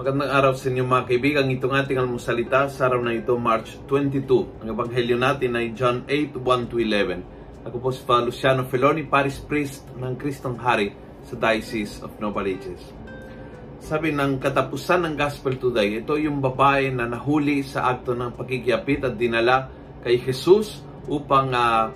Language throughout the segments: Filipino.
Magandang araw sa inyo mga kaibigan. Itong ating almusalita sa araw na ito, March 22. Ang ebanghelyo natin ay John 8, 1 to 11. Ako po si Father Luciano Feloni, Paris Priest ng Kristong Hari sa Diocese of Novaliches. Sabi ng katapusan ng Gospel today, ito yung babae na nahuli sa akto ng pagkikiapit at dinala kay Jesus upang uh,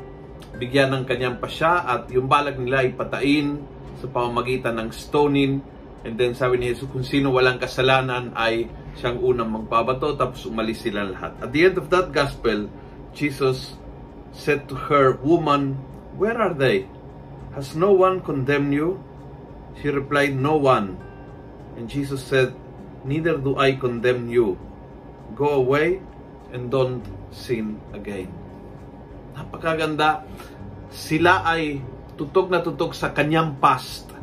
bigyan ng kanyang pasya at yung balag nila ay patain sa pamamagitan ng stoning And then sabi ni Jesus, kung sino walang kasalanan ay siyang unang magpabato, tapos umalis sila lahat. At the end of that gospel, Jesus said to her, Woman, where are they? Has no one condemned you? She replied, No one. And Jesus said, Neither do I condemn you. Go away and don't sin again. Napakaganda. Sila ay tutok na tutok sa kanyang past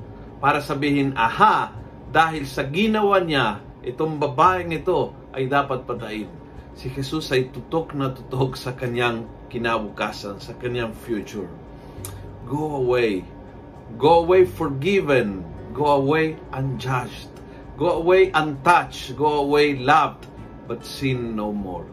para sabihin, aha, dahil sa ginawa niya, itong babaeng ito ay dapat patayin. Si Jesus ay tutok na tutok sa kanyang kinabukasan, sa kanyang future. Go away. Go away forgiven. Go away unjudged. Go away untouched. Go away loved. But sin no more.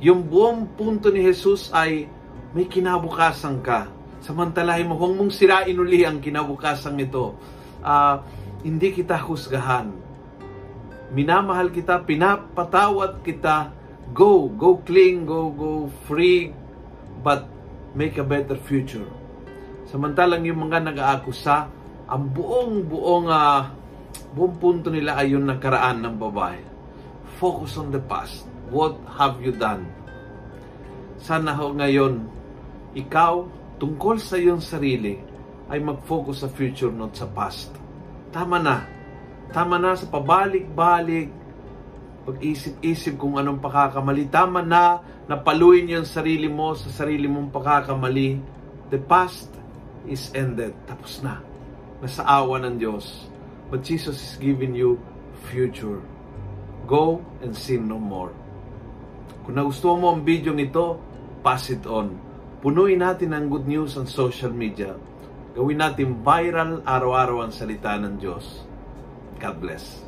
Yung buong punto ni Jesus ay may kinabukasan ka Samantalahin mo, huwag mong sirain uli ang kinabukasan ito. Uh, hindi kita husgahan. Minamahal kita, pinapatawad kita. Go, go cling, go, go free, but make a better future. Samantalang yung mga nag-aakusa, ang buong buong uh, buong punto nila ay yung nakaraan ng babae. Focus on the past. What have you done? Sana ho ngayon, ikaw tungkol sa iyong sarili ay mag-focus sa future not sa past. Tama na. Tama na sa pabalik-balik, pag-isip-isip kung anong pakakamali. Tama na na paluin yung sarili mo sa sarili mong pakakamali. The past is ended. Tapos na. Nasa awa ng Diyos. But Jesus is giving you future. Go and sin no more. Kung nagustuhan mo ang video nito, pass it on Punuin natin ang good news ang social media. Gawin natin viral araw-araw ang salita ng Diyos. God bless.